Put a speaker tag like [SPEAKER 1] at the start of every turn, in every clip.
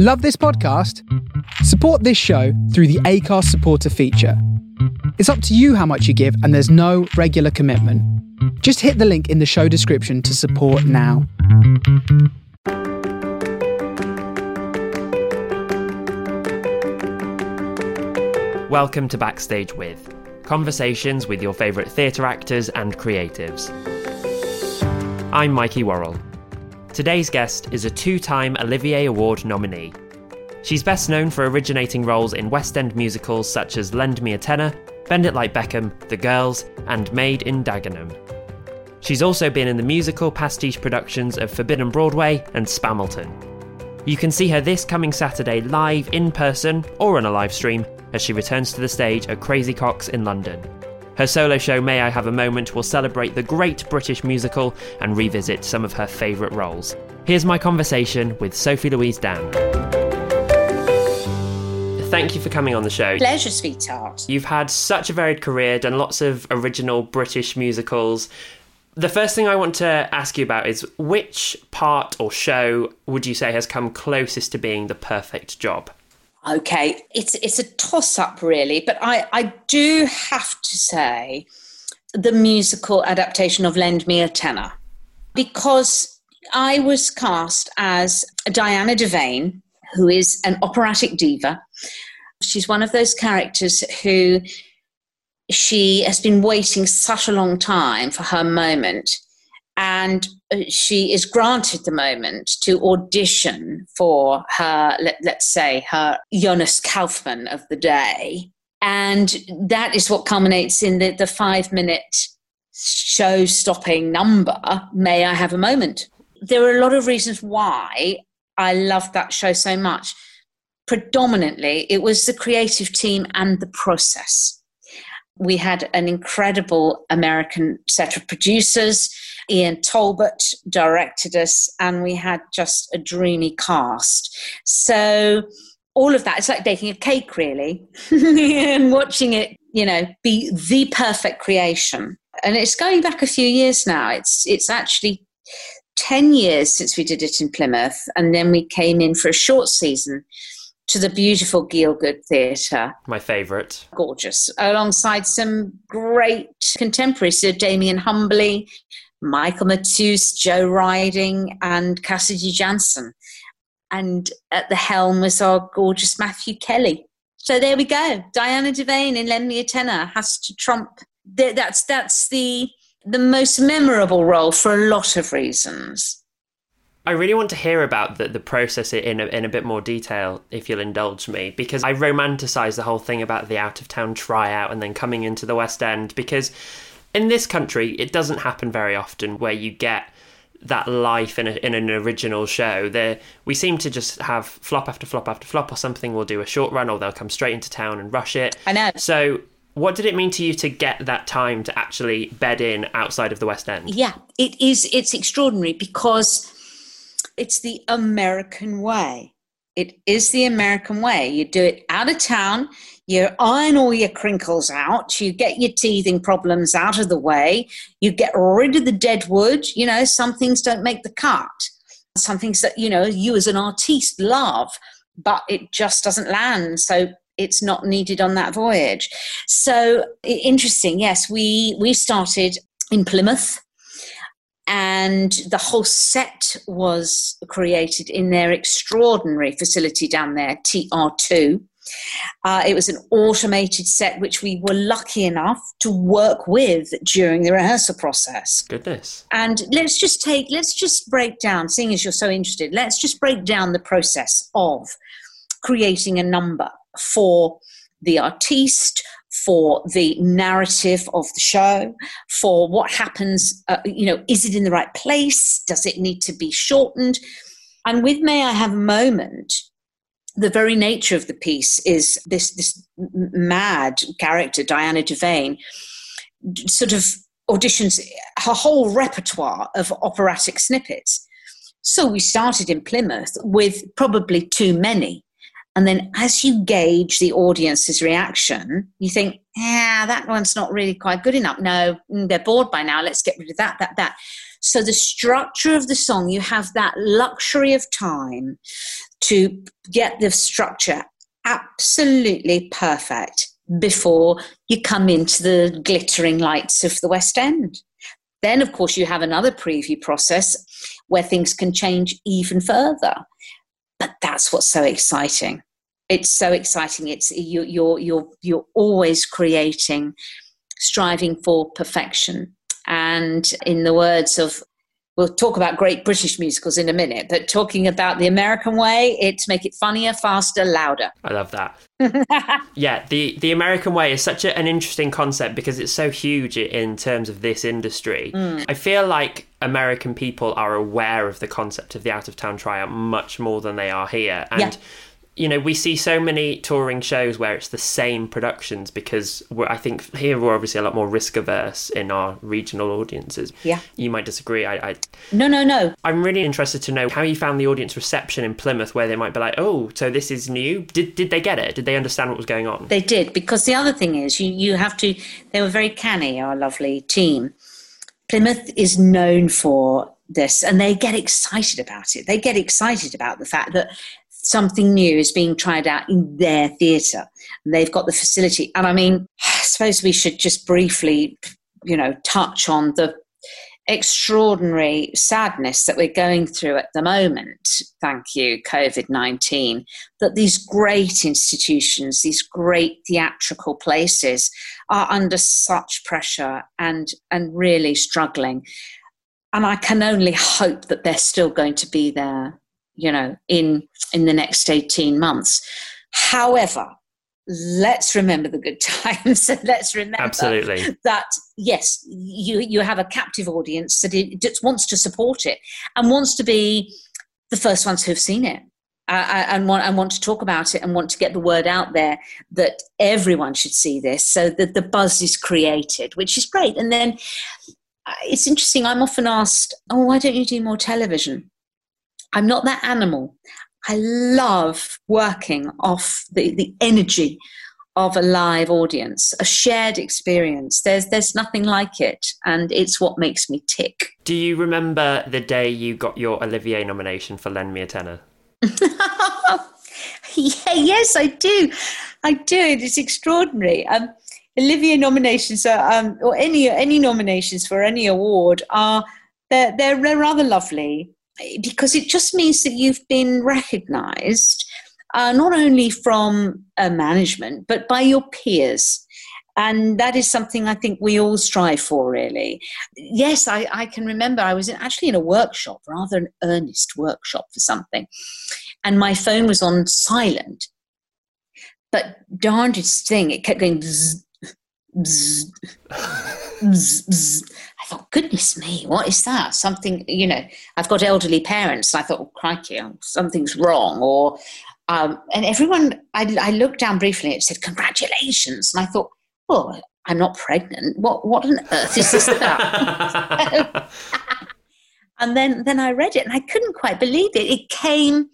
[SPEAKER 1] Love this podcast? Support this show through the Acast supporter feature. It's up to you how much you give, and there's no regular commitment. Just hit the link in the show description to support now.
[SPEAKER 2] Welcome to Backstage With conversations with your favourite theatre actors and creatives. I'm Mikey Worrell. Today's guest is a two time Olivier Award nominee. She's best known for originating roles in West End musicals such as Lend Me a Tenor, Bend It Like Beckham, The Girls, and Made in Dagenham. She's also been in the musical pastiche productions of Forbidden Broadway and Spamilton. You can see her this coming Saturday live in person or on a live stream as she returns to the stage at Crazy Coqs in London. Her solo show, May I Have a Moment, will celebrate the great British musical and revisit some of her favourite roles. Here's my conversation with Sophie Louise Dann. Thank you for coming on the show.
[SPEAKER 3] Pleasure, sweetheart.
[SPEAKER 2] You've had such a varied career, done lots of original British musicals. The first thing I want to ask you about is which part or show would you say has come closest to being the perfect job?
[SPEAKER 3] Okay, it's it's a toss up really, but I I do have to say the musical adaptation of Lend Me a Tenor because I was cast as Diana Devane, who is an operatic diva. She's one of those characters who she has been waiting such a long time for her moment and she is granted the moment to audition for her, let, us say, her Jonas Kaufmann of the day. And that is what culminates in the, the five minute show stopping number, May I Have a Moment? There are a lot of reasons why I love that show so much. Predominantly, it was the creative team and the process. We had an incredible American set of producers Ian Talbot directed us, and we had just a dreamy cast. So all of that, it's like baking a cake, really, and watching it, you know, be the perfect creation. And it's going back a few years now. It's it's actually 10 years since we did it in Plymouth, and then we came in for a short season to the beautiful Gielgud Theatre.
[SPEAKER 2] My favourite.
[SPEAKER 3] Gorgeous. Alongside some great contemporaries, Sir Damian Humbley, Michael Matus, Joe Riding, and Cassidy Janson. And at the helm was our gorgeous Matthew Kelly. So there we go. Diana Devane in Lend Me a Tenor has to trump. That's that's the the most memorable role for a lot of reasons.
[SPEAKER 2] I really want to hear about the, the process in a, in a bit more detail, if you'll indulge me, because I romanticize the whole thing about the out of town tryout and then coming into the West End because in this country, it doesn't happen very often where you get that life in, a, in an original show. There, we seem to just have flop after flop after flop, or something will do a short run, or they'll come straight into town and rush it.
[SPEAKER 3] I know.
[SPEAKER 2] So, what did it mean to you to get that time to actually bed in outside of the West End?
[SPEAKER 3] Yeah, it is. It's extraordinary because it's the American way. It is the American way. You do it out of town you iron all your crinkles out, you get your teething problems out of the way, you get rid of the dead wood. You know, some things don't make the cut. Some things that, you know, you as an artiste love, but it just doesn't land. So it's not needed on that voyage. So interesting. Yes, we we started in Plymouth and the whole set was created in their extraordinary facility down there, TR2. Uh, it was an automated set which we were lucky enough to work with during the rehearsal process.
[SPEAKER 2] Goodness.
[SPEAKER 3] And let's just take, let's just break down, seeing as you're so interested, let's just break down the process of creating a number for the artiste, for the narrative of the show, for what happens, uh, you know, is it in the right place? Does it need to be shortened? And with May I Have a Moment, the very nature of the piece is this this mad character Diana Devane sort of auditions her whole repertoire of operatic snippets. So we started in Plymouth with probably too many. And then as you gauge the audience's reaction, you think, yeah, that one's not really quite good enough. No, mm, they're bored by now. Let's get rid of that, that, that. So the structure of the song, you have that luxury of time to get the structure absolutely perfect before you come into the glittering lights of the West End. Then, of course, you have another preview process where things can change even further. But that's what's so exciting. It's so exciting. It's you, you're you're you're always creating, striving for perfection. And in the words of we'll talk about great British musicals in a minute, but talking about the American way, it's make it funnier, faster, louder.
[SPEAKER 2] I love that. yeah, the the American way is such a, an interesting concept because it's so huge in terms of this industry. Mm. I feel like American people are aware of the concept of the out of town tryout much more than they are here, and. Yeah you know, we see so many touring shows where it's the same productions because I think here we're obviously a lot more risk averse in our regional audiences.
[SPEAKER 3] Yeah.
[SPEAKER 2] You might disagree. I, I
[SPEAKER 3] No, no, no.
[SPEAKER 2] I'm really interested to know how you found the audience reception in Plymouth where they might be like, "Oh, so this is new." Did did they get it? Did they understand what was going on?
[SPEAKER 3] They did because the other thing is you you have to they were very canny, our lovely team. Plymouth is known for this and they get excited about it. They get excited about the fact that something new is being tried out in their theatre. They've got the facility. And I mean, I suppose we should just briefly, you know, touch on the extraordinary sadness that we're going through at the moment, thank you, COVID 19, that these great institutions, these great theatrical places are under such pressure and, and really struggling. And I can only hope that they're still going to be there you know, in in the next 18 months. However, let's remember the good times. let's remember
[SPEAKER 2] Absolutely.
[SPEAKER 3] that yes, you you have a captive audience that it just wants to support it and wants to be the first ones who've seen it. Uh, and want and want to talk about it and want to get the word out there that everyone should see this, so that the buzz is created, which is great. And then uh, it's interesting. I'm often asked, "Oh, why don't you do more television?" I'm not that animal. I love working off the, the energy of a live audience, a shared experience. There's there's nothing like it, and it's what makes me tick.
[SPEAKER 2] Do you remember the day you got your Olivier nomination for Lend Me a Tenor?
[SPEAKER 3] yeah, yes, I do. I do. It's extraordinary. Um, Olivier nominations are, um, or any any nominations for any award are they're, they're rather lovely because it just means that you've been recognized uh, not only from uh, management but by your peers and that is something I think we all strive for, really. Yes, I, I can remember I was in, actually in a workshop, rather an earnest workshop for something, and my phone was on silent. But darndest thing, it kept going bzz, bzz, bzz, thought, goodness me, what is that? Something, you know, I've got elderly parents. And I thought, oh, crikey, oh, something's wrong. Or, um, and everyone, I, I looked down briefly, it said, congratulations. And I thought, well, I'm not pregnant. What, what on earth is this about? and then, then I read it and I couldn't quite believe it. It came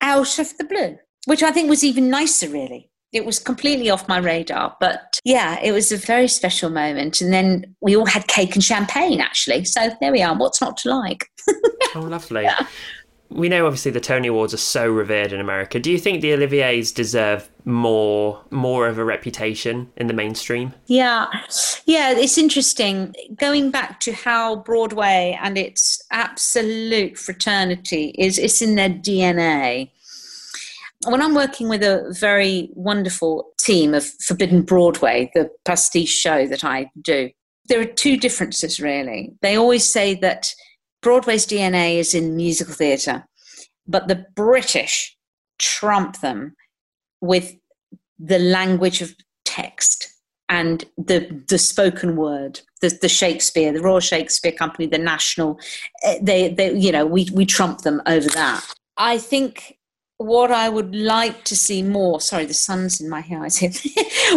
[SPEAKER 3] out of the blue, which I think was even nicer, really it was completely off my radar. But yeah, it was a very special moment. And then we all had cake and champagne, actually. So there we are. What's not to like?
[SPEAKER 2] oh, lovely. Yeah. We know obviously the Tony Awards are so revered in America. Do you think the Olivier's deserve more more of a reputation in the mainstream?
[SPEAKER 3] Yeah. Yeah, it's interesting going back to how Broadway and its absolute fraternity is it's in their DNA when I'm working with a very wonderful team of Forbidden Broadway, the pastiche show that I do, there are two differences really. They always say that Broadway's DNA is in musical theatre, but the British trump them with the language of text and the the spoken word the, the shakespeare the royal shakespeare company the national eh, they they you know we we trump them over that i think what I would like to see more, sorry, the sun's in my eyes here.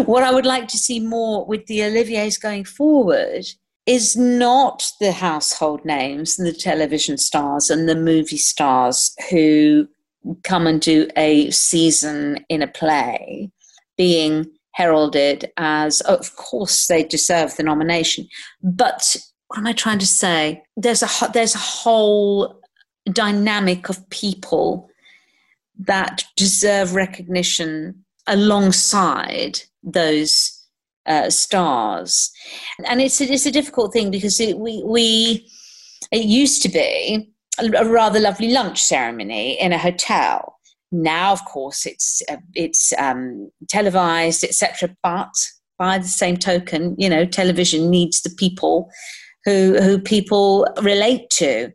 [SPEAKER 3] what I would like to see more with the Olivier's going forward is not the household names and the television stars and the movie stars who come and do a season in a play being heralded as, of course, they deserve the nomination. But what am I trying to say? There's a, there's a whole dynamic of people that deserve recognition alongside those uh, stars. And it's a, it's a difficult thing because it, we, we, it used to be a rather lovely lunch ceremony in a hotel. Now, of course, it's uh, it's um, televised, etc. But by the same token, you know, television needs the people who who people relate to,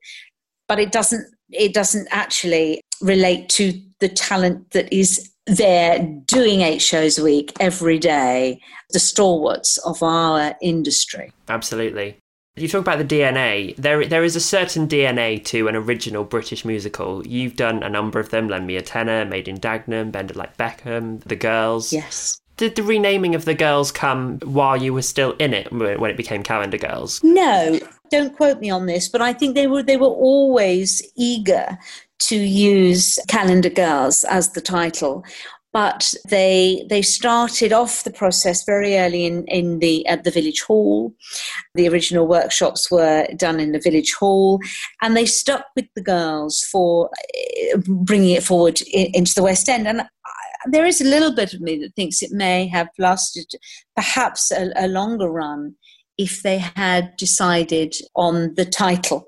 [SPEAKER 3] but it doesn't it doesn't actually relate to the talent that is there doing eight shows a week every day, the stalwarts of our industry.
[SPEAKER 2] Absolutely. You talk about the DNA. There, there is a certain DNA to an original British musical. You've done a number of them: Lend Me a Tenor, Made in Dagenham, Bend It Like Beckham, The Girls.
[SPEAKER 3] Yes.
[SPEAKER 2] Did the renaming of the girls come while you were still in it when it became Calendar Girls?
[SPEAKER 3] No, don't quote me on this, but I think they were they were always eager to use Calendar Girls as the title but they they started off the process very early in, in the at the village hall. The original workshops were done in the village hall, and they stuck with the girls for eh, bringing it forward into the West End. And there is a little bit of me that thinks it may have lasted perhaps a, a longer run if they had decided on the title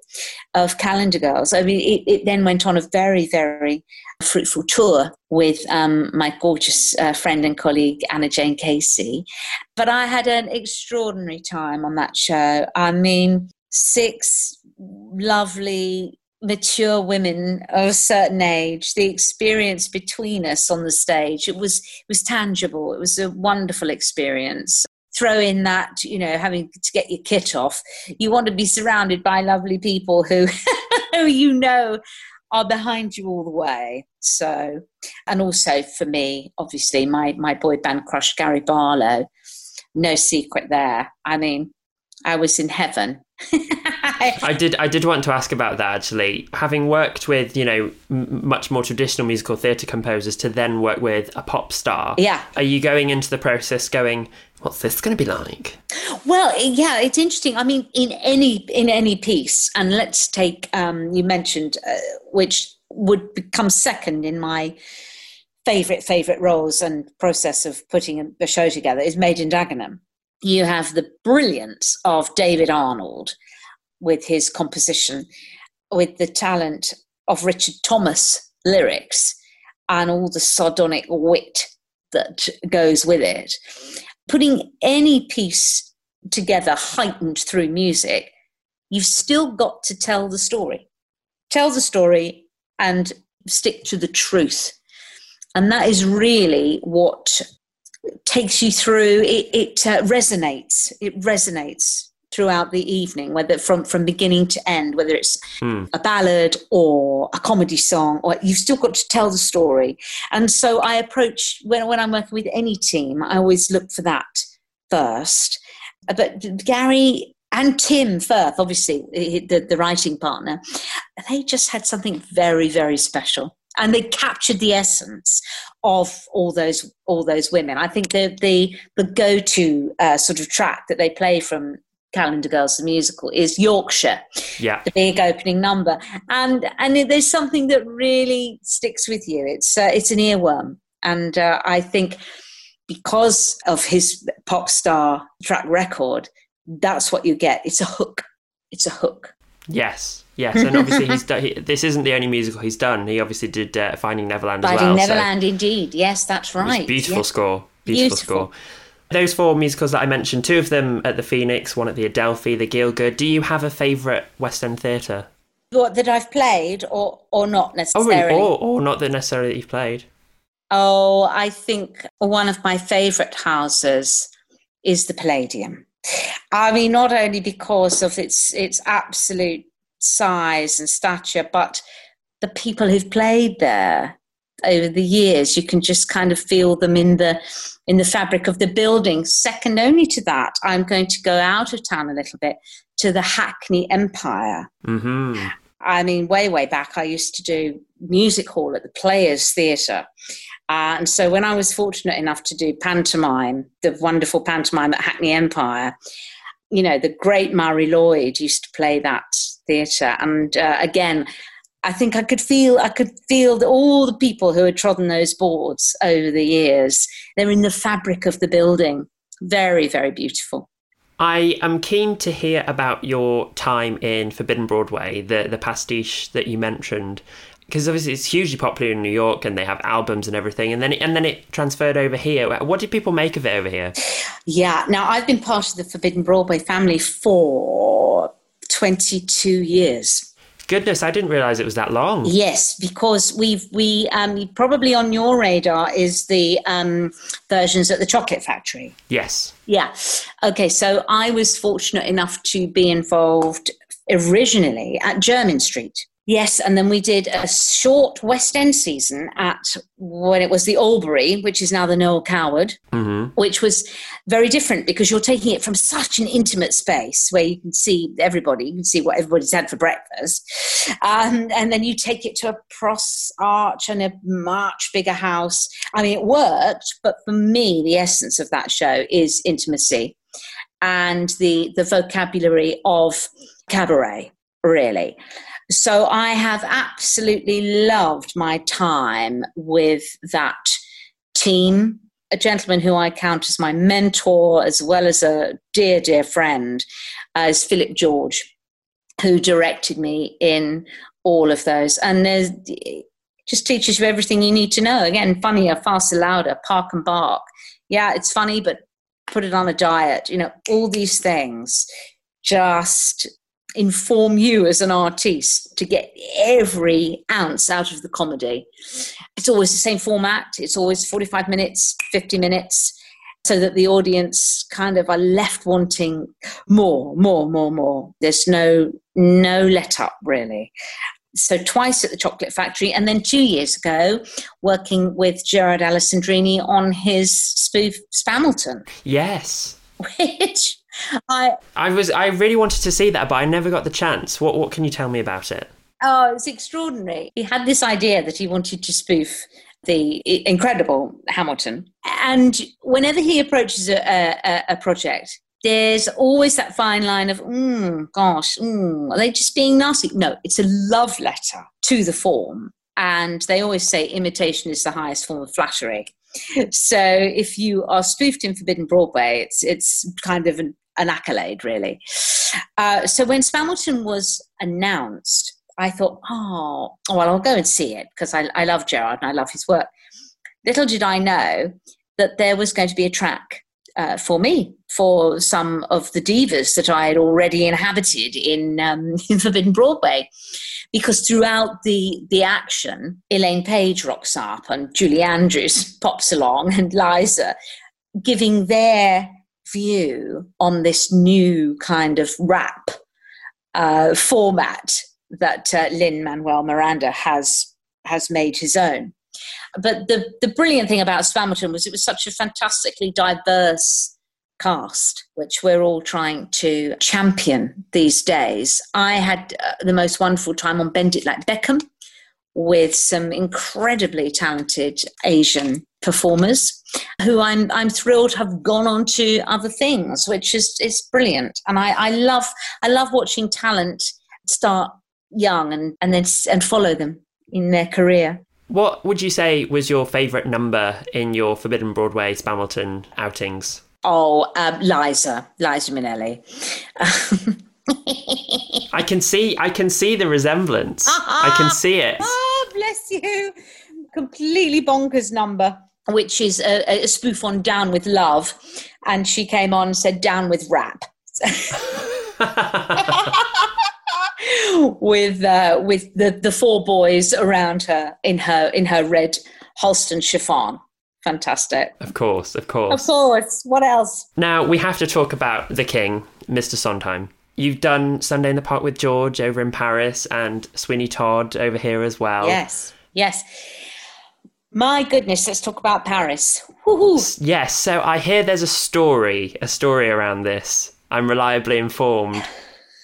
[SPEAKER 3] of Calendar Girls. I mean, it, it then went on a very, very fruitful tour with um, my gorgeous uh, friend and colleague Anna Jane Casey. But I had an extraordinary time on that show. I mean, six lovely mature women of a certain age the experience between us on the stage it was it was tangible it was a wonderful experience throw in that you know having to get your kit off. You want to be surrounded by lovely people who who you know are behind you all the way. So and also for me obviously my my boy band crush gary barlow no secret there. I mean i was in heaven
[SPEAKER 2] I did. I did want to ask about that actually. Having worked with you know m- much more traditional musical theatre composers to then work with a pop star.
[SPEAKER 3] Yeah.
[SPEAKER 2] Are you going into the process going? What's this going to be like?
[SPEAKER 3] Well, yeah, it's interesting. I mean, in any in any piece, and let's take um, you mentioned uh, which would become second in my favorite favorite roles and process of putting a, a show together is Made in Dagenham you have the brilliance of David Arnold with his composition, with the talent of Richard Thomas lyrics, and all the sardonic wit that goes with it. Putting any piece together heightened through music, you've still got to tell the story. Tell the story and stick to the truth. And that is really what takes you through. It, it uh, resonates. It resonates throughout the evening, whether from from beginning to end, whether it's hmm. a ballad or a comedy song, or you've still got to tell the story. And so I approach when when I'm working with any team, I always look for that first. But Gary and Tim Firth, obviously the, the writing partner, they just had something very very special and they captured the essence of all those all those women. I think the the the go to uh, sort of track that they play from Calendar Girls the musical is Yorkshire,
[SPEAKER 2] yeah,
[SPEAKER 3] the big opening number, and and there's something that really sticks with you. It's uh, it's an earworm, and uh, I think because of his pop star track record, that's what you get. It's a hook. It's a hook.
[SPEAKER 2] Yes, yes, and obviously he's done, he, this isn't the only musical he's done. He obviously did uh, Finding Neverland
[SPEAKER 3] Finding
[SPEAKER 2] as well.
[SPEAKER 3] Finding Neverland, so indeed. Yes, that's right.
[SPEAKER 2] Beautiful score. Beautiful, beautiful, score. Those four musicals that I mentioned, two of them at the Phoenix, one at the Adelphi, the Gielgud. Do you have a favourite West End theatre?
[SPEAKER 3] What that I've played, or or not necessarily,
[SPEAKER 2] oh, really? or or not that necessarily that you've played.
[SPEAKER 3] Oh, I think one of my favourite houses is the Palladium. I mean, not only because of its its absolute size and stature, but the people who've played there over the years. You can just kind of feel them in the in the fabric of the building. Second only to that, I'm going to go out of town a little bit to the Hackney Empire.
[SPEAKER 2] Mm-hmm.
[SPEAKER 3] I mean, way way back, I used to do music hall at the Players Theatre. Uh, and so when I was fortunate enough to do pantomime, the wonderful pantomime at Hackney Empire, you know, the great Marie Lloyd used to play that theatre. And uh, again, I think I could feel I could feel that all the people who had trodden those boards over the years. They're in the fabric of the building. Very, very beautiful.
[SPEAKER 2] I am keen to hear about your time in Forbidden Broadway, the the pastiche that you mentioned, because obviously it's hugely popular in New York and they have albums and everything, and then it, and then it transferred over here. What did people make of it over here?
[SPEAKER 3] Yeah, now I've been part of the Forbidden Broadway family for twenty two years.
[SPEAKER 2] Goodness, I didn't realize it was that long.
[SPEAKER 3] Yes, because we've we um, probably on your radar is the um, versions at the Chocolate Factory.
[SPEAKER 2] Yes.
[SPEAKER 3] Yeah. Okay, so I was fortunate enough to be involved originally at Jermyn Street. Yes, and then we did a short West End season at when it was the Albery, which is now the Noel Coward,
[SPEAKER 2] hmm
[SPEAKER 3] which was very different because you're taking it from such an intimate space where you can see everybody, you can see what everybody's had for breakfast, um, and then you take it to a cross arch and a much bigger house. I mean, it worked, but for me, the essence of that show is intimacy and the the vocabulary of cabaret, really. So I have absolutely loved my time with that team. A gentleman who I count as my mentor, as well as a dear, dear friend, as Philip George, who directed me in all of those. And there's just teaches you everything you need to know. Again, funnier, faster, louder, park and bark. Yeah, it's funny, but put it on a diet. You know, all these things just inform you as an artiste to get every ounce out of the comedy. It's always the same format, it's always 45 minutes, 50 minutes, so that the audience kind of are left wanting more, more, more, more. There's no no let up really. So twice at the Chocolate Factory, and then two years ago, working with Gerard Alessandrini on his spoof Spamilton,
[SPEAKER 2] Yes.
[SPEAKER 3] which I
[SPEAKER 2] I was I really wanted to see that, but I never got the chance. What what can you tell me about it?
[SPEAKER 3] Oh, it's extraordinary. He had this idea that he wanted to spoof the incredible Hamilton. And whenever he approaches a, a, a project, there's always that fine line of, mm, gosh, mm, are they just being nasty? No, it's a love letter to the form. And they always say imitation is the highest form of flattery. So if you are spoofed in Forbidden Broadway, it's, it's kind of an, an accolade, really. Uh, so when Spamilton was announced, I thought, oh, well, I'll go and see it because I, I love Gerard and I love his work. Little did I know that there was going to be a track uh, for me for some of the divas that I had already inhabited in, um, in Forbidden Broadway. Because throughout the, the action, Elaine Paige rocks up and Julie Andrews pops along and Liza, giving their view on this new kind of rap uh, format that uh, Lin Manuel Miranda has has made his own. But the the brilliant thing about Spamilton was it was such a fantastically diverse cast, which we're all trying to champion these days. I had uh, the most wonderful time on Bend It Like Beckham with some incredibly talented Asian performers who I'm I'm thrilled have gone on to other things, which is is brilliant. And I, I love I love watching talent start young and, and then and follow them in their career.
[SPEAKER 2] What would you say was your favourite number in your Forbidden Broadway Spamilton outings?
[SPEAKER 3] Oh, um, Liza, Liza Minnelli.
[SPEAKER 2] I can see I can see the resemblance. I can see it.
[SPEAKER 3] Oh, bless you. Completely bonkers number, which is a, a spoof on Down with Love. And she came on and said, Down with Rap. with uh, with the, the four boys around her in her in her red Halston chiffon. Fantastic.
[SPEAKER 2] Of course, of course.
[SPEAKER 3] Of course. What else?
[SPEAKER 2] Now we have to talk about the King, Mr. Sondheim. You've done Sunday in the Park with George over in Paris and Sweeney Todd over here as well.
[SPEAKER 3] Yes. Yes. My goodness, let's talk about Paris. Woohoo.
[SPEAKER 2] Yes, so I hear there's a story, a story around this. I'm reliably informed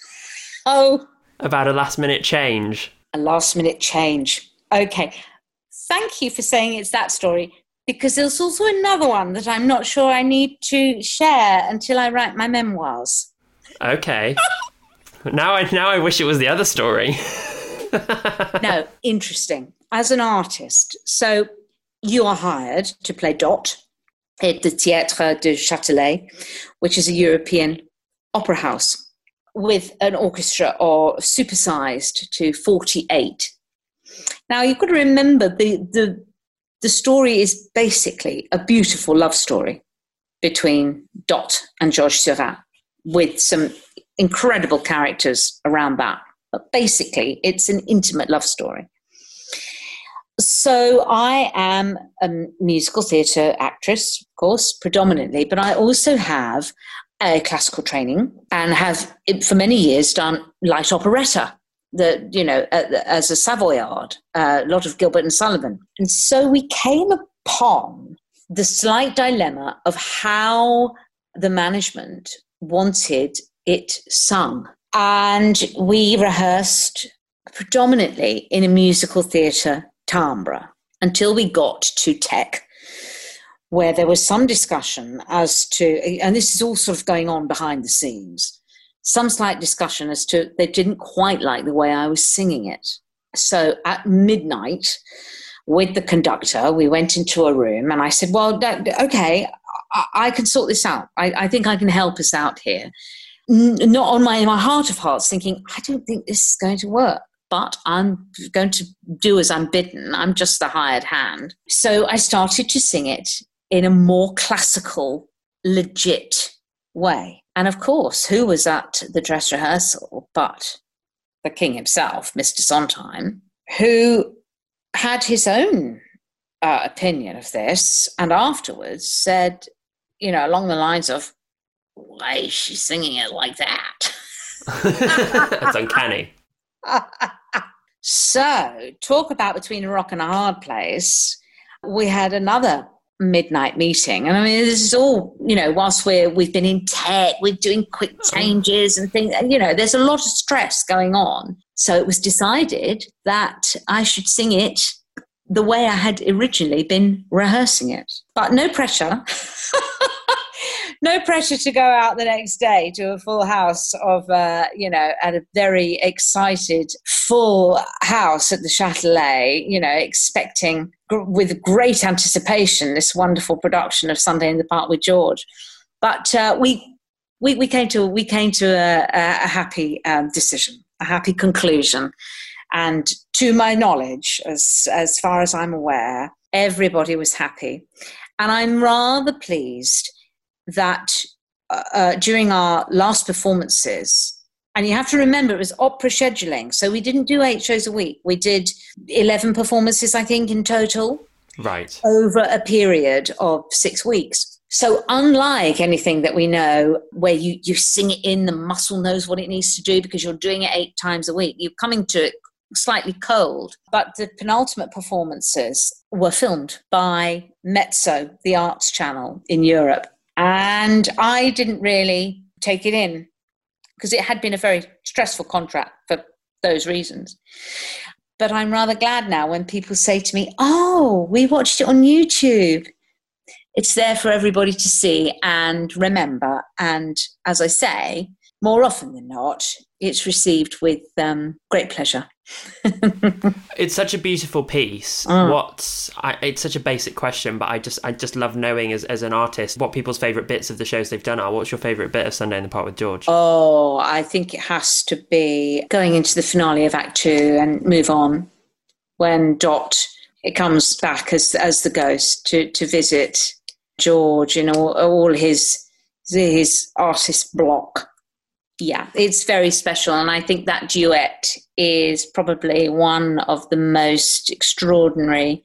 [SPEAKER 3] Oh,
[SPEAKER 2] about a last minute change.
[SPEAKER 3] a last minute change. Okay. Thank you for saying it's that story because there's also another one that I'm not sure I need to share until I write my memoirs.
[SPEAKER 2] Okay. now I now I wish it was the other story.
[SPEAKER 3] no, interesting. As an artist, so you are hired to play Dot at the Théâtre de Châtelet, which is a European opera house with an orchestra of supersized to 48. Now you've got to remember the, the, the story is basically a beautiful love story between Dot and Georges Seurat with some incredible characters around that. But basically, it's an intimate love story. So I am a musical theatre actress, of course, predominantly, but I also have a classical training and have for many years done light operetta the you know as a savoyard a lot of gilbert and sullivan. And so we came upon the slight dilemma of how the management wanted it sung. And we rehearsed predominantly in a musical theatre timbre until we got to tech where there was some discussion as to, and this is all sort of going on behind the scenes, some slight discussion as to they didn't quite like the way I was singing it. So at midnight, with the conductor, we went into a room and I said, Well, okay, I can sort this out. I, I think I can help us out here. Not on my, my heart of hearts, thinking, I don't think this is going to work but I'm going to do as I'm bidden. I'm just the hired hand. So I started to sing it in a more classical, legit way. And of course, who was at the dress rehearsal but the king himself, Mr. Sondheim, who had his own uh, opinion of this and afterwards said, you know, along the lines of, why is she singing it like that?
[SPEAKER 2] That's uncanny.
[SPEAKER 3] so, talk about between a rock and a hard place. We had another midnight meeting. And I mean, this is all, you know, whilst we're, we've been in tech, we're doing quick hmm. changes and things, and, you know, there's a lot of stress going on. So it was decided that I should sing it the way I had originally been rehearsing it. But no pressure. no pressure to go out the next day to a full house of, uh, you know, at a very excited full house at the Châtelet, you know, expecting gr- with great anticipation this wonderful production of Sunday in the Park with George. But uh, we, we, we came to, we came to a, a happy um, decision, a happy conclusion. And to my knowledge, as, as far as I'm aware, everybody was happy. And I'm rather pleased that uh, uh, during our last performances, and you have to remember it was opera scheduling, so we didn't do eight shows a week. We did 11 performances, I think, in total.
[SPEAKER 2] Right.
[SPEAKER 3] Over a period of six weeks. So, unlike anything that we know where you, you sing it in, the muscle knows what it needs to do because you're doing it eight times a week, you're coming to it slightly cold. But the penultimate performances were filmed by Mezzo, the arts channel in Europe. And I didn't really take it in because it had been a very stressful contract for those reasons. But I'm rather glad now when people say to me, Oh, we watched it on YouTube. It's there for everybody to see and remember. And as I say, more often than not, it's received with um, great pleasure.
[SPEAKER 2] it's such a beautiful piece. Mm. What's I, it's such a basic question, but I just I just love knowing as, as an artist what people's favorite bits of the shows they've done are. What's your favorite bit of Sunday in the Park with George?
[SPEAKER 3] Oh, I think it has to be going into the finale of Act Two and move on when Dot it comes back as as the ghost to to visit George in all, all his his artist block yeah, it's very special. And I think that duet is probably one of the most extraordinary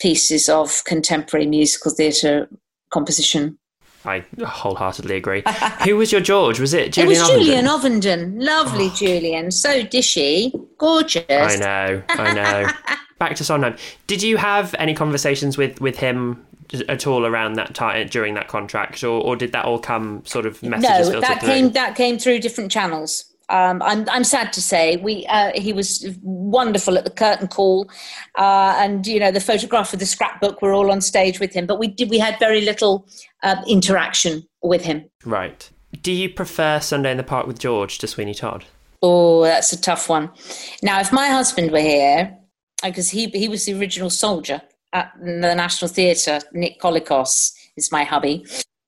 [SPEAKER 3] pieces of contemporary musical theatre composition.
[SPEAKER 2] I wholeheartedly agree. Who was your George? Was it Julian?
[SPEAKER 3] It was Julian Ovenden. Lovely oh. Julian, so dishy, gorgeous. I
[SPEAKER 2] know, I know. Back to Sondheim. Did you have any conversations with with him at all around that time during that contract, or, or did that all come sort of messages?
[SPEAKER 3] No, that came that came through different channels. Um, I'm I'm sad to say we uh, he was wonderful at the curtain call, uh, and you know the photograph of the scrapbook were all on stage with him, but we did we had very little uh, interaction with him.
[SPEAKER 2] Right. Do you prefer Sunday in the Park with George to Sweeney Todd?
[SPEAKER 3] Oh, that's a tough one. Now, if my husband were here, because he he was the original soldier at the National Theatre, Nick Colicos is my hubby.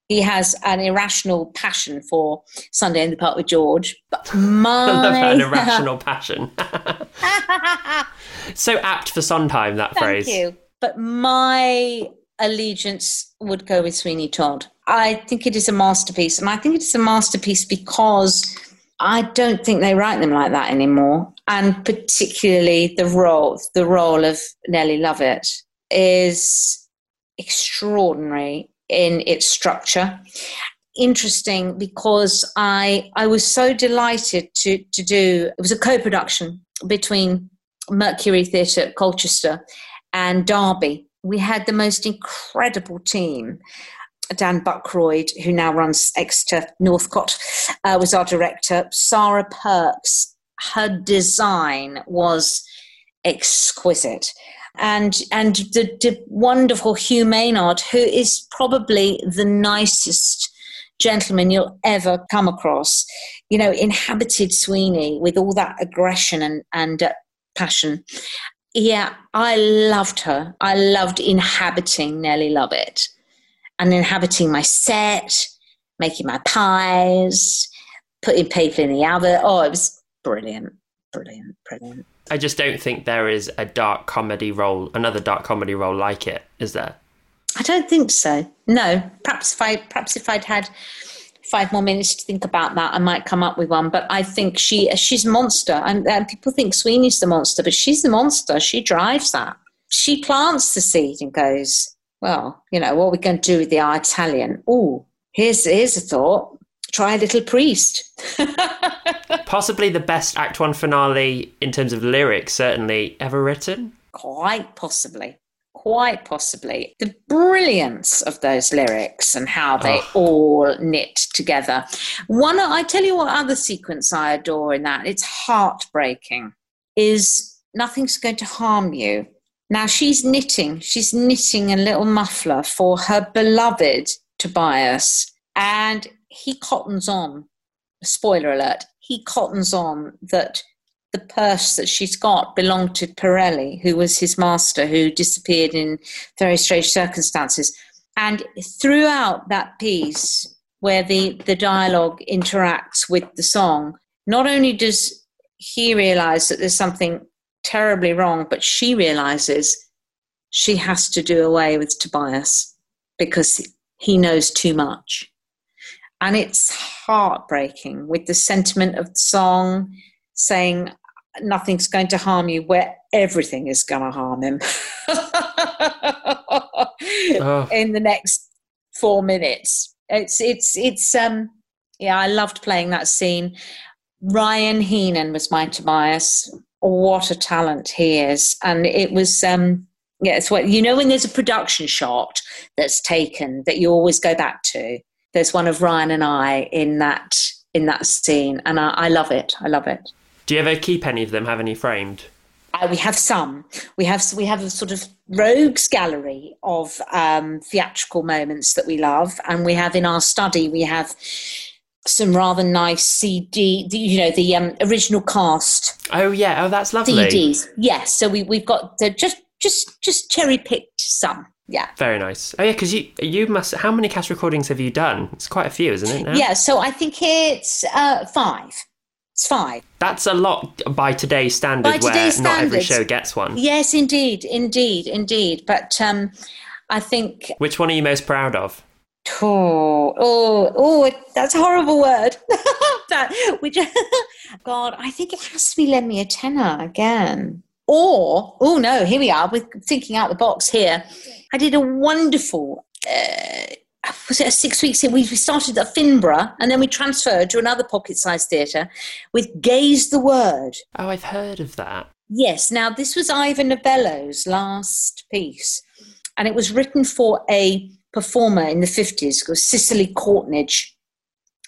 [SPEAKER 3] He has an irrational passion for Sunday in the Park with George. But my
[SPEAKER 2] an irrational passion. so apt for Sondheim that
[SPEAKER 3] Thank
[SPEAKER 2] phrase.
[SPEAKER 3] you. But my allegiance would go with Sweeney Todd. I think it is a masterpiece, and I think it is a masterpiece because I don't think they write them like that anymore. And particularly the role, the role of Nellie Lovett is extraordinary in its structure. Interesting because I I was so delighted to to do it was a co-production between Mercury Theatre at Colchester and Derby. We had the most incredible team. Dan Buckroyd, who now runs Exeter Northcott, uh, was our director. Sarah Perks, her design was exquisite. And, and the, the wonderful Hugh Maynard, who is probably the nicest gentleman you'll ever come across, you know, inhabited Sweeney with all that aggression and, and uh, passion. Yeah, I loved her. I loved inhabiting Nellie Lovett and inhabiting my set, making my pies, putting people in the oven. Oh, it was brilliant, brilliant, brilliant.
[SPEAKER 2] I just don't think there is a dark comedy role, another dark comedy role like it, is there?
[SPEAKER 3] I don't think so. No, perhaps if I, perhaps if I'd had five more minutes to think about that, I might come up with one. But I think she, she's a monster, and, people think Sweeney's the monster, but she's the monster. She drives that. She plants the seed and goes, well, you know, what are we going to do with the Italian? Oh, here's here's a thought. Try a little priest.
[SPEAKER 2] Possibly the best Act One finale in terms of lyrics, certainly ever written.
[SPEAKER 3] Quite possibly. Quite possibly. The brilliance of those lyrics and how they
[SPEAKER 2] Oh.
[SPEAKER 3] all knit together. One, I tell you what other sequence I adore in that, it's heartbreaking, is Nothing's Going to Harm You. Now she's knitting, she's knitting a little muffler for her beloved Tobias, and he cottons on. Spoiler alert, he cottons on that the purse that she's got belonged to Pirelli, who was his master, who disappeared in very strange circumstances. And throughout that piece, where the, the dialogue interacts with the song, not only does he realize that there's something terribly wrong, but she realizes she has to do away with Tobias because he knows too much. And it's heartbreaking with the sentiment of the song saying nothing's going to harm you where everything is going to harm him.
[SPEAKER 2] Oh.
[SPEAKER 3] in the next four minutes. It's it's it's um yeah i loved playing that scene. Ryan heenan was my tobias. What a talent he is. And it was um yeah it's what you know when there's a production shot that's taken that you always go back to there's one of ryan and i in that in that scene and i, I love it i love it
[SPEAKER 2] Do you ever keep any of them? Have any framed?
[SPEAKER 3] uh, we have some. We have we have a sort of rogues gallery of um, theatrical moments that we love, and we have in our study we have some rather nice CD. The, you know the um, original cast
[SPEAKER 2] Oh yeah. Oh, that's lovely.
[SPEAKER 3] CDs. Yes, so we we've got the, just just just cherry picked some. Yeah.
[SPEAKER 2] Very nice. Oh yeah, because you you must. How many cast recordings have you done? It's quite a few, isn't it? Now?
[SPEAKER 3] Yeah, so I think it's uh, five. It's five.
[SPEAKER 2] That's a lot by today's standard
[SPEAKER 3] By today's
[SPEAKER 2] where not every show gets one.
[SPEAKER 3] Yes, indeed, indeed, indeed. But um, I think
[SPEAKER 2] Which one are you most proud of?
[SPEAKER 3] Oh, oh, oh, that's a horrible word. that, which, God, I think it has to be lend me a tenor again. Or, oh no, here we are, with thinking out the box here. I did a wonderful, uh, was it a six weeks? We we started at Finborough and then we transferred to another pocket sized theatre with Gay's the Word.
[SPEAKER 2] Oh, I've heard of that.
[SPEAKER 3] Yes, now this was Ivan Novello's last piece, and it was written for a performer in the 50s called Cicely Courtneidge.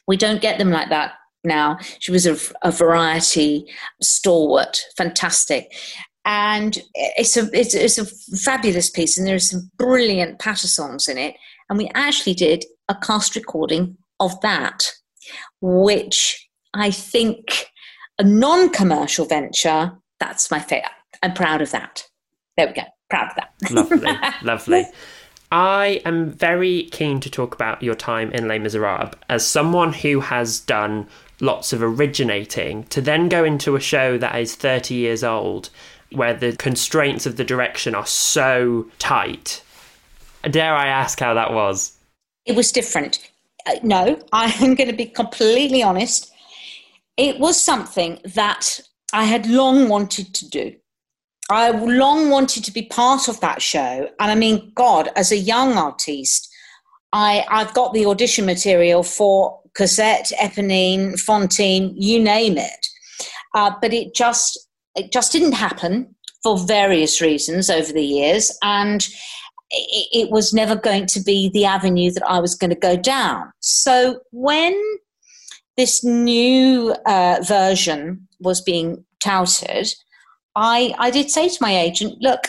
[SPEAKER 3] We don't get them like that now. She was a, a variety stalwart, fantastic. And it's a, it's, it's a fabulous piece, and there's some brilliant patter songs in it. And we actually did a cast recording of that, which I think a non commercial venture, that's my favorite. I'm proud of that. There we go. Proud of that.
[SPEAKER 2] lovely, lovely. I am very keen to talk about your time in Les Miserables as someone who has done lots of originating to then go into a show that is 30 years old where the constraints of the direction are so tight. Dare I ask how that was?
[SPEAKER 3] It was different. Uh, no, I am going to be completely honest. It was something that I had long wanted to do. I long wanted to be part of that show. And I mean, God, as a young artiste, I, I've got the audition material for Cosette, Eponine, Fantine, you name it. Uh, but it just it just didn't happen for various reasons over the years, and it, it was never going to be the avenue that I was going to go down. So when this new uh, version was being touted, I, I did say to my agent, look,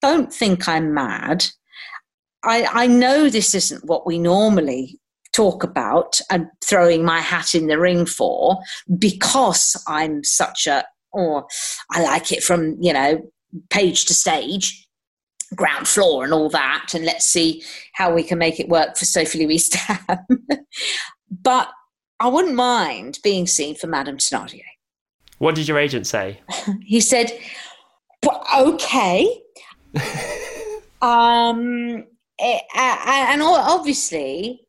[SPEAKER 3] don't think I'm mad. I, I know this isn't what we normally talk about and throwing my hat in the ring for because I'm such a, or I like it from, you know, page to stage, ground floor and all that. And let's see how we can make it work for Sophie Louise Dann. but I wouldn't mind being seen for Madame Thénardier.
[SPEAKER 2] What did your agent say?
[SPEAKER 3] he said, well, okay. um, eh, and obviously,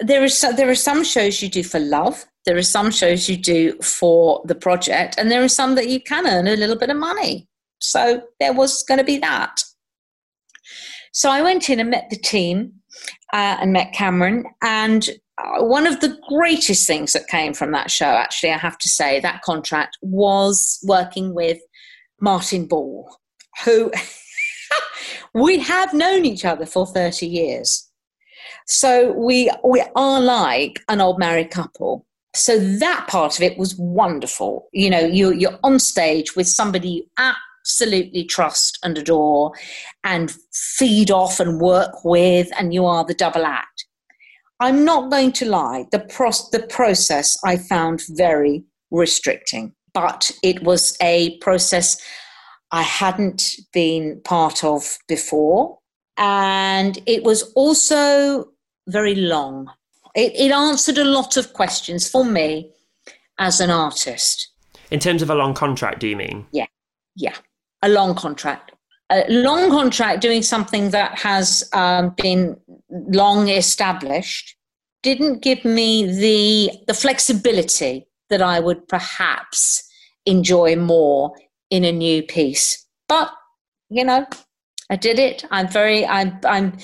[SPEAKER 3] there so, there are some shows you do for love. There are some shows you do for the project, and there are some that you can earn a little bit of money. So there was going to be that. So I went in and met the team uh, and met Cameron, and uh, one of the greatest things that came from that show, actually, I have to say, that contract was working with Martin Ball, who we have known each other for 30 years. So we, we are like an old married couple. So that part of it was wonderful. You know, you, you're on stage with somebody you absolutely trust and adore and feed off and work with, and you are the double act I'm not going to lie, the, the process I found very restricting, but it was a process I hadn't been part of before. And it was also very long. It, it answered a lot of questions for me as an artist.
[SPEAKER 2] In terms of a long contract, do you mean?
[SPEAKER 3] Yeah, yeah, a long contract a long contract doing something that has um, been long established didn't give me the the flexibility that I would perhaps enjoy more in a new piece. But you know, I did it. I'm very I'm I'm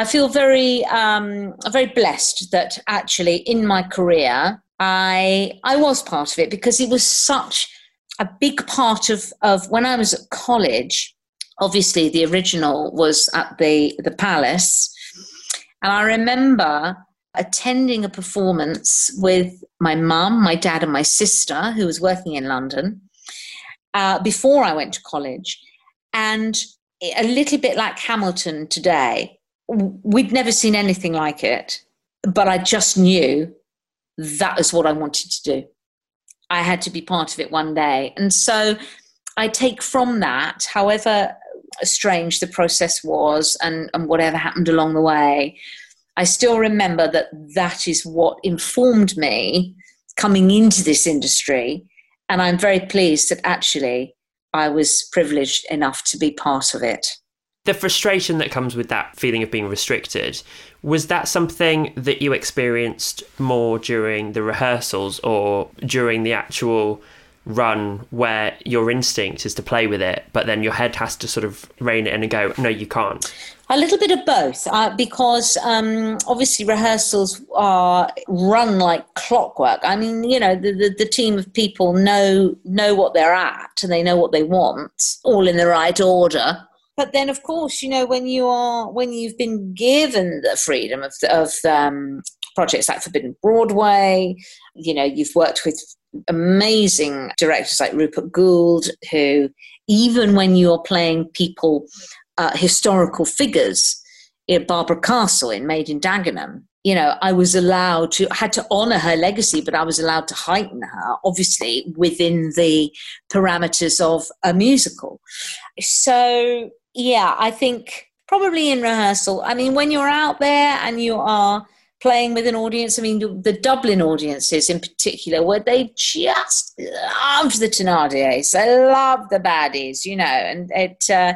[SPEAKER 3] I feel very um, very blessed that actually in my career I I was part of it because it was such a big part of of when I was at college obviously the original was at the the palace. And i remember attending a performance with my mum my dad and my sister who was working in london uh, before i went to college. And a little bit like hamilton today we'd never seen anything like it but i just knew that was what i wanted to do i had to be part of it one day and so I take from that, however strange the process was and, and whatever happened along the way, I still remember that that is what informed me coming into this industry. And I'm very pleased that actually I was privileged enough to be part of it.
[SPEAKER 2] The frustration that comes with that feeling of being restricted, was that something that you experienced more during the rehearsals or during the actual run where your instinct is to play with it, but then your head has to sort of rein it in and go, no, you can't?
[SPEAKER 3] A little bit of both, uh, because um, obviously rehearsals are run like clockwork. I mean, you know, the, the, the, team of people know know what they're at and they know what they want, all in the right order. But then, of course, you know, when you are when you've been given the freedom of of um, projects like Forbidden Broadway, you know, you've worked with amazing directors like Rupert Goold who, even when you're playing people, uh, historical figures, Barbara Castle in Made in Dagenham, you know, I was allowed to, had to honor her legacy, but I was allowed to heighten her, obviously, within the parameters of a musical. So, yeah, I think probably in rehearsal. I mean, when you're out there and you are playing with an audience, I mean, the Dublin audiences in particular, where they just love the Thenardiers, they love the baddies, you know, and it, uh,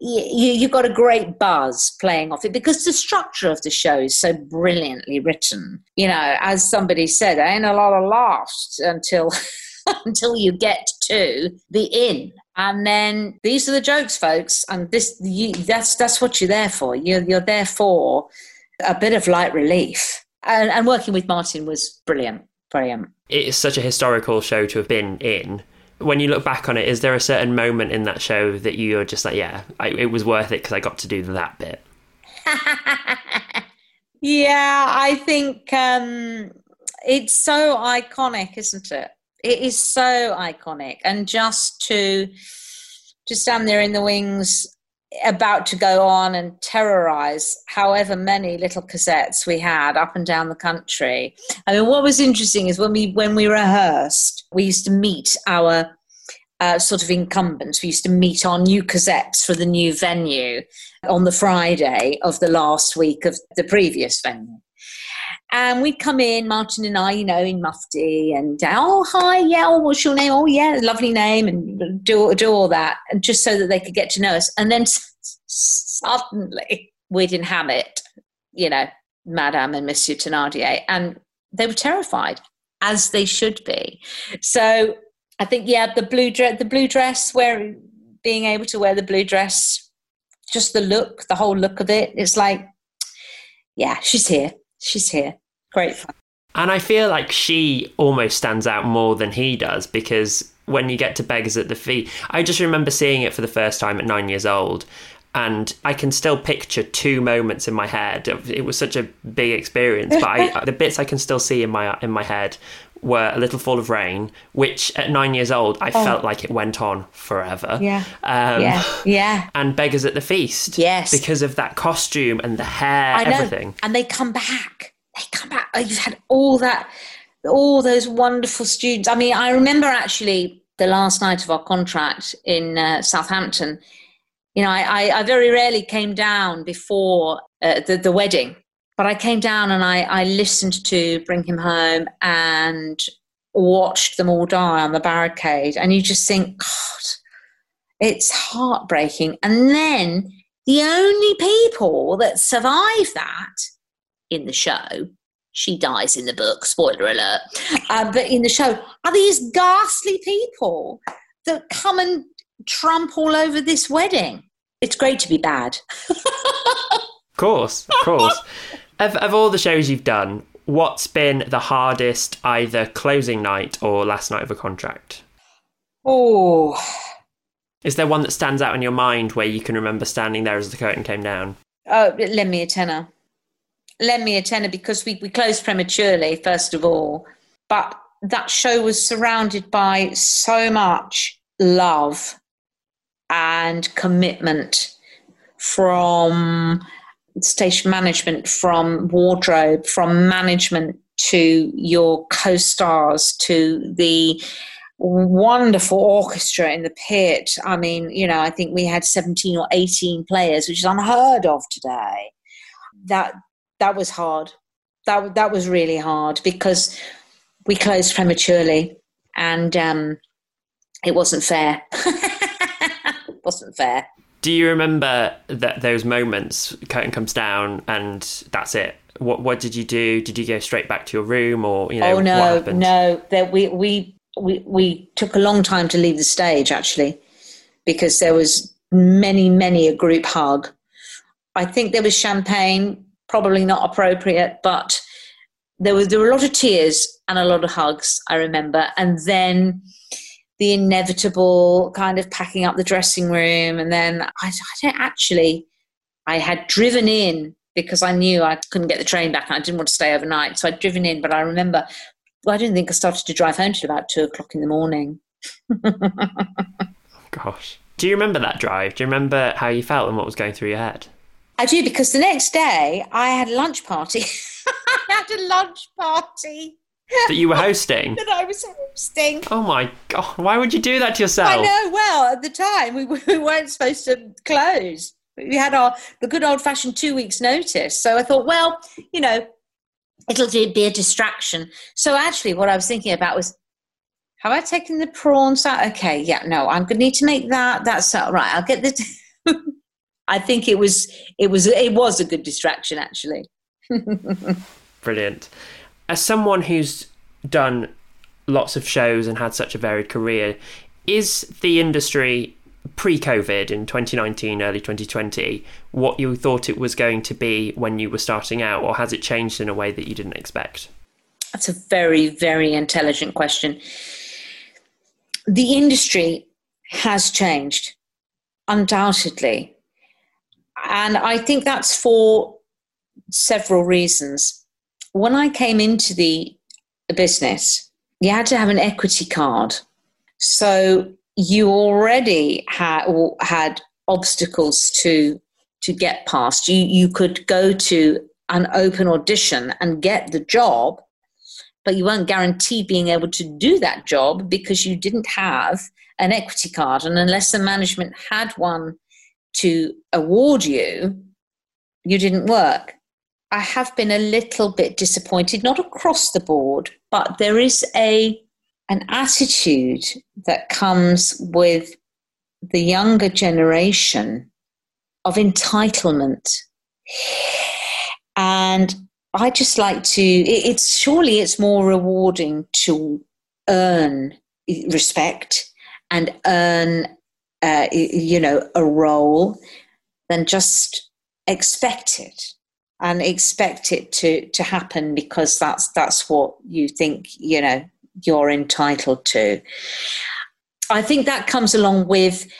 [SPEAKER 3] you, you've got a great buzz playing off it because the structure of the show is so brilliantly written. You know, as somebody said, ain't a lot of laughs until until you get to the inn. And then these are the jokes, folks. And this you, that's that's what you're there for. You're you're there for a bit of light relief. And, and working with Martin was brilliant, brilliant.
[SPEAKER 2] It's such a historical show to have been in when you look back on it, is there a certain moment in that show that you're just like, yeah, I, it was worth it because I got to do that bit?
[SPEAKER 3] yeah, I think um, it's so iconic, isn't it? It is so iconic, and just to to stand there in the wings, about to go on and terrorize however many little Cosettes we had up and down the country. I mean, what was interesting is when we when we rehearsed, we used to meet our uh, sort of incumbents. We used to meet our new Cosettes for the new venue on the Friday of the last week of the previous venue. And we'd come in, Martin and I, you know, in mufti, and oh hi, yeah, oh, what's your name? Oh yeah, lovely name, and do do all that, and just so that they could get to know us. And then suddenly we'd inhabit, you know, Madame and Monsieur Thenardier, and they were terrified, as they should be. So I think yeah, the blue dress, the blue dress, where being able to wear the blue dress, just the look, the whole look of it, it's like, yeah, she's here, she's here, great fun.
[SPEAKER 2] And I feel like she almost stands out more than he does because when you get to Beggars at the Feast, I just remember seeing it for the first time at nine years old. And I can still picture two moments in my head. It was such a big experience, but I, the bits I can still see in my in my head were A Little Fall of Rain, which at nine years old I oh. felt like it went on forever.
[SPEAKER 3] Yeah. Um, yeah. Yeah.
[SPEAKER 2] And Beggars at the Feast.
[SPEAKER 3] Yes.
[SPEAKER 2] Because of that costume and the hair, I know. everything.
[SPEAKER 3] And they come back. They come back. You've had all that, all those wonderful students. I mean, I remember actually the last night of our contract in uh, Southampton. You know, I, I, I, very rarely came down before uh, the, the wedding but I came down and I, I listened to Bring Him Home and watched them all die on the barricade. And you just think, God, it's heartbreaking. And then the only people that survive that in the show, she dies in the book, spoiler alert, um, but in the show, are these ghastly people that come and trump all over this wedding. It's great to be bad.
[SPEAKER 2] of course, of course. Of, of all the shows you've done, what's been the hardest either closing night or last night of a contract?
[SPEAKER 3] Oh.
[SPEAKER 2] Is there one that stands out in your mind where you can remember standing there as the curtain came down?
[SPEAKER 3] Oh, lend me a tenor. Lend me a tenor because we, we closed prematurely, first of all. But that show was surrounded by so much love and commitment from station management, from wardrobe, from management to your co stars to the wonderful orchestra in the pit. I mean, you know, I think we had 17 or 18 players, which is unheard of today. That that was hard. That that was really hard because we closed prematurely and um, it wasn't fair.
[SPEAKER 2] Do you remember that those moments? Curtain comes down, and that's it. What what did you do? Did you go straight back to your room, or you know?
[SPEAKER 3] Oh no, no. That we we we we took a long time to leave the stage actually, because there was many many a group hug. I think there was champagne, probably not appropriate, but there was there were a lot of tears and a lot of hugs. I remember, and then the inevitable kind of packing up the dressing room. And then I, I don't actually, I had driven in because I knew I couldn't get the train back and I didn't want to stay overnight. So I'd driven in, but I remember, well, I didn't think I started to drive home till about two o'clock in the morning.
[SPEAKER 2] Gosh. Do you remember that drive? Do you remember how you felt and what was going through your head?
[SPEAKER 3] I do because the next day I had a lunch party. I had a lunch party
[SPEAKER 2] that you were hosting.
[SPEAKER 3] that I was hosting.
[SPEAKER 2] Oh my god! Why would you do that to yourself?
[SPEAKER 3] I know. Well, at the time we, we weren't supposed to close. We had our the good old fashioned two weeks notice. So I thought, well, you know, it'll be a distraction. So actually, what I was thinking about was. Have I taken the prawns out? Okay, yeah, no, I'm gonna need to make that. That's uh, right. I'll get the. I think it was it was it was a good distraction actually.
[SPEAKER 2] Brilliant. As someone who's done lots of shows and had such a varied career, is the industry pre-COVID in 2019, early 2020, what you thought it was going to be when you were starting out, or has it changed in a way that you didn't expect?
[SPEAKER 3] That's a very, very intelligent question. The industry has changed, undoubtedly. And I think that's for several reasons. When I came into the, business, you had to have an equity card. So you already had had obstacles to to get past. You you could go to an open audition and get the job, but you weren't guaranteed being able to do that job because you didn't have an equity card. And unless the management had one to award you, you didn't work. I have been a little bit disappointed, not across the board, but there is a an attitude that comes with the younger generation of entitlement. And I just like to, it's surely it's more rewarding to earn respect and earn, uh, you know, a role than just expect it and expect it to, to happen because that's, that's what you think, you know, you're entitled to. I think that comes along with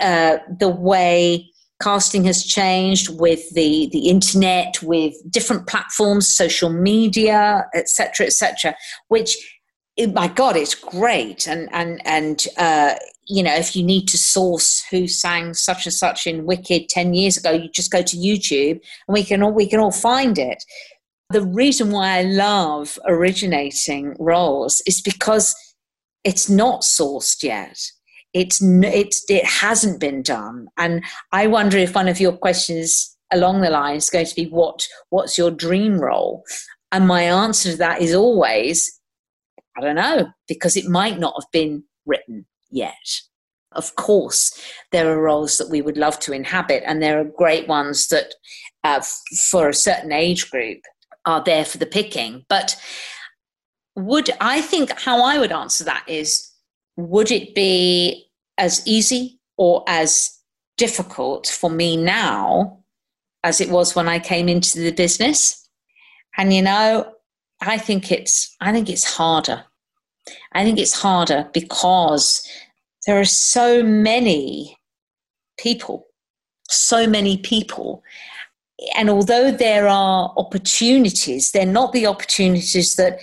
[SPEAKER 3] uh, the way casting has changed with the the internet with different platforms social media etc etc which my god it's great and and and uh, you know if you need to source who sang such and such in wicked 10 years ago you just go to youtube and we can all we can all find it. The reason why I love originating roles is because it's not sourced yet. It's it's it hasn't been done, and I wonder if one of your questions along the line is going to be what what's your dream role, and my answer to that is always I don't know because it might not have been written yet. Of course, there are roles that we would love to inhabit, and there are great ones that, uh, for a certain age group, are there for the picking. But would I think how I would answer that is would it be as easy or as difficult for me now as it was when I came into the business? And you know, I think it's I think it's harder. I think it's harder because there are so many people, so many people and although there are opportunities, they're not the opportunities that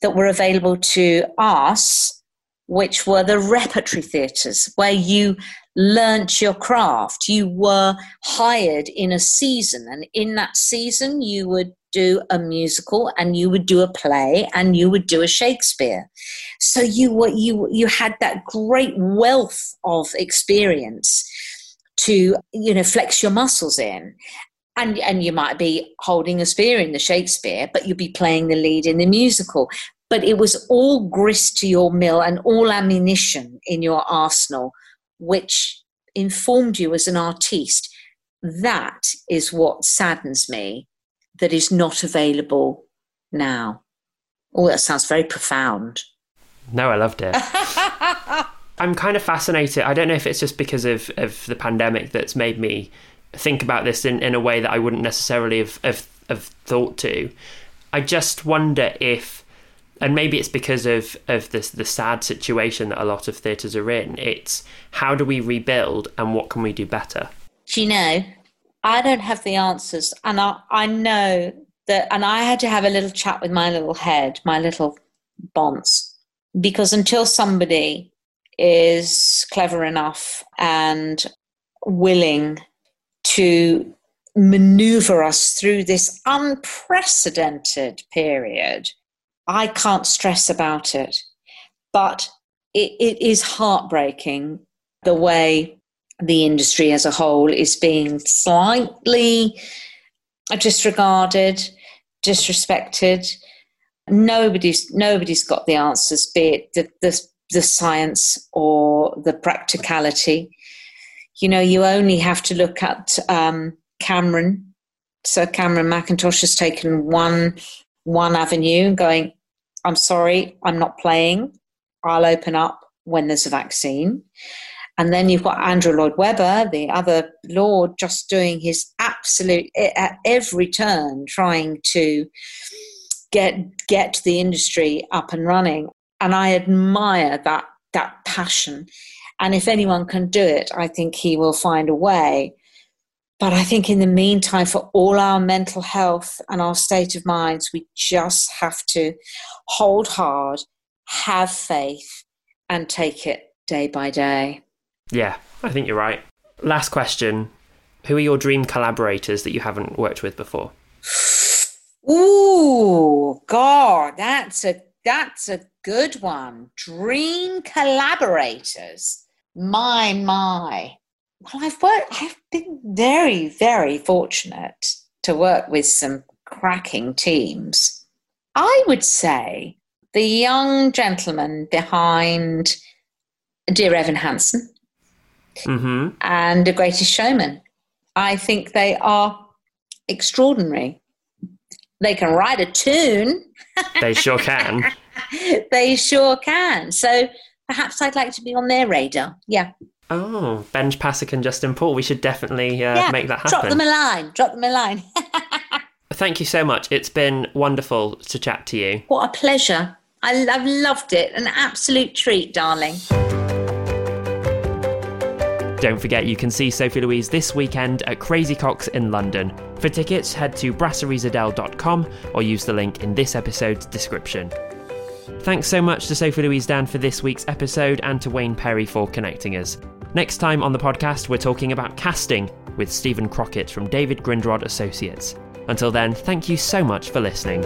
[SPEAKER 3] that were available to us, which were the repertory theatres, where you learnt your craft. You were hired in a season, and in that season, you would do a musical and you would do a play and you would do a Shakespeare. So you were you you had that great wealth of experience to you know flex your muscles in and and you might be holding a spear in the Shakespeare, but you'd be playing the lead in the musical. But it was all grist to your mill and all ammunition in your arsenal, which informed you as an artiste. That is what saddens me that is not available now. Oh, that sounds very profound.
[SPEAKER 2] No, I loved it. I'm kind of fascinated. I don't know if it's just because of, of the pandemic that's made me think about this in, in a way that I wouldn't necessarily have, have, have thought to. I just wonder if, and maybe it's because of, of this, the sad situation that a lot of theatres are in, it's how do we rebuild and what can we do better?
[SPEAKER 3] Do you know, I don't have the answers. And I, I know that, and I had to have a little chat with my little head, my little bonds, because until somebody is clever enough and willing to maneuver us through this unprecedented period. I can't stress about it, but it, it is heartbreaking the way the industry as a whole is being slightly disregarded, disrespected. Nobody's nobody's got the answers, be it the, the, the science or the practicality. You know, you only have to look at um, Cameron. Sir Cameron Mackintosh has taken one one avenue, going, "I'm sorry, I'm not playing. I'll open up when there's a vaccine." And then you've got Andrew Lloyd Webber, the other Lord, just doing his absolute at every turn, trying to get get the industry up and running. And I admire that that passion. And if anyone can do it, I think he will find a way. But I think in the meantime, for all our mental health and our state of minds, we just have to hold hard, have faith, and take it day by day.
[SPEAKER 2] Yeah, I think you're right. Last question Who are your dream collaborators that you haven't worked with before?
[SPEAKER 3] Ooh, God, that's a that's a good one. Dream collaborators. My my. Well, I've worked. I've been very very fortunate to work with some cracking teams. I would say the young gentleman behind Dear Evan Hansen
[SPEAKER 2] mm-hmm.
[SPEAKER 3] and The Greatest Showman. I think they are extraordinary. They can write a tune.
[SPEAKER 2] They sure can.
[SPEAKER 3] they sure can. So perhaps I'd like to be on their radar. Yeah.
[SPEAKER 2] Oh, Benj Pasek and Justin Paul. We should definitely uh, yeah, make that happen.
[SPEAKER 3] Drop them a line. Drop them a line.
[SPEAKER 2] Thank you so much. It's been wonderful to chat to you.
[SPEAKER 3] What a pleasure. I, I've loved it. An absolute treat, darling.
[SPEAKER 2] Don't forget you can see Sophie Louise this weekend at Crazy Coqs in London. For tickets, head to brasseriezedel.com or use the link in this episode's description. Thanks so much to Sophie Louise Dann for this week's episode and to Wayne Perry for connecting us. Next time on the podcast, we're talking about casting with Stephen Crockett from David Grindrod Associates. Until then, thank you so much for listening.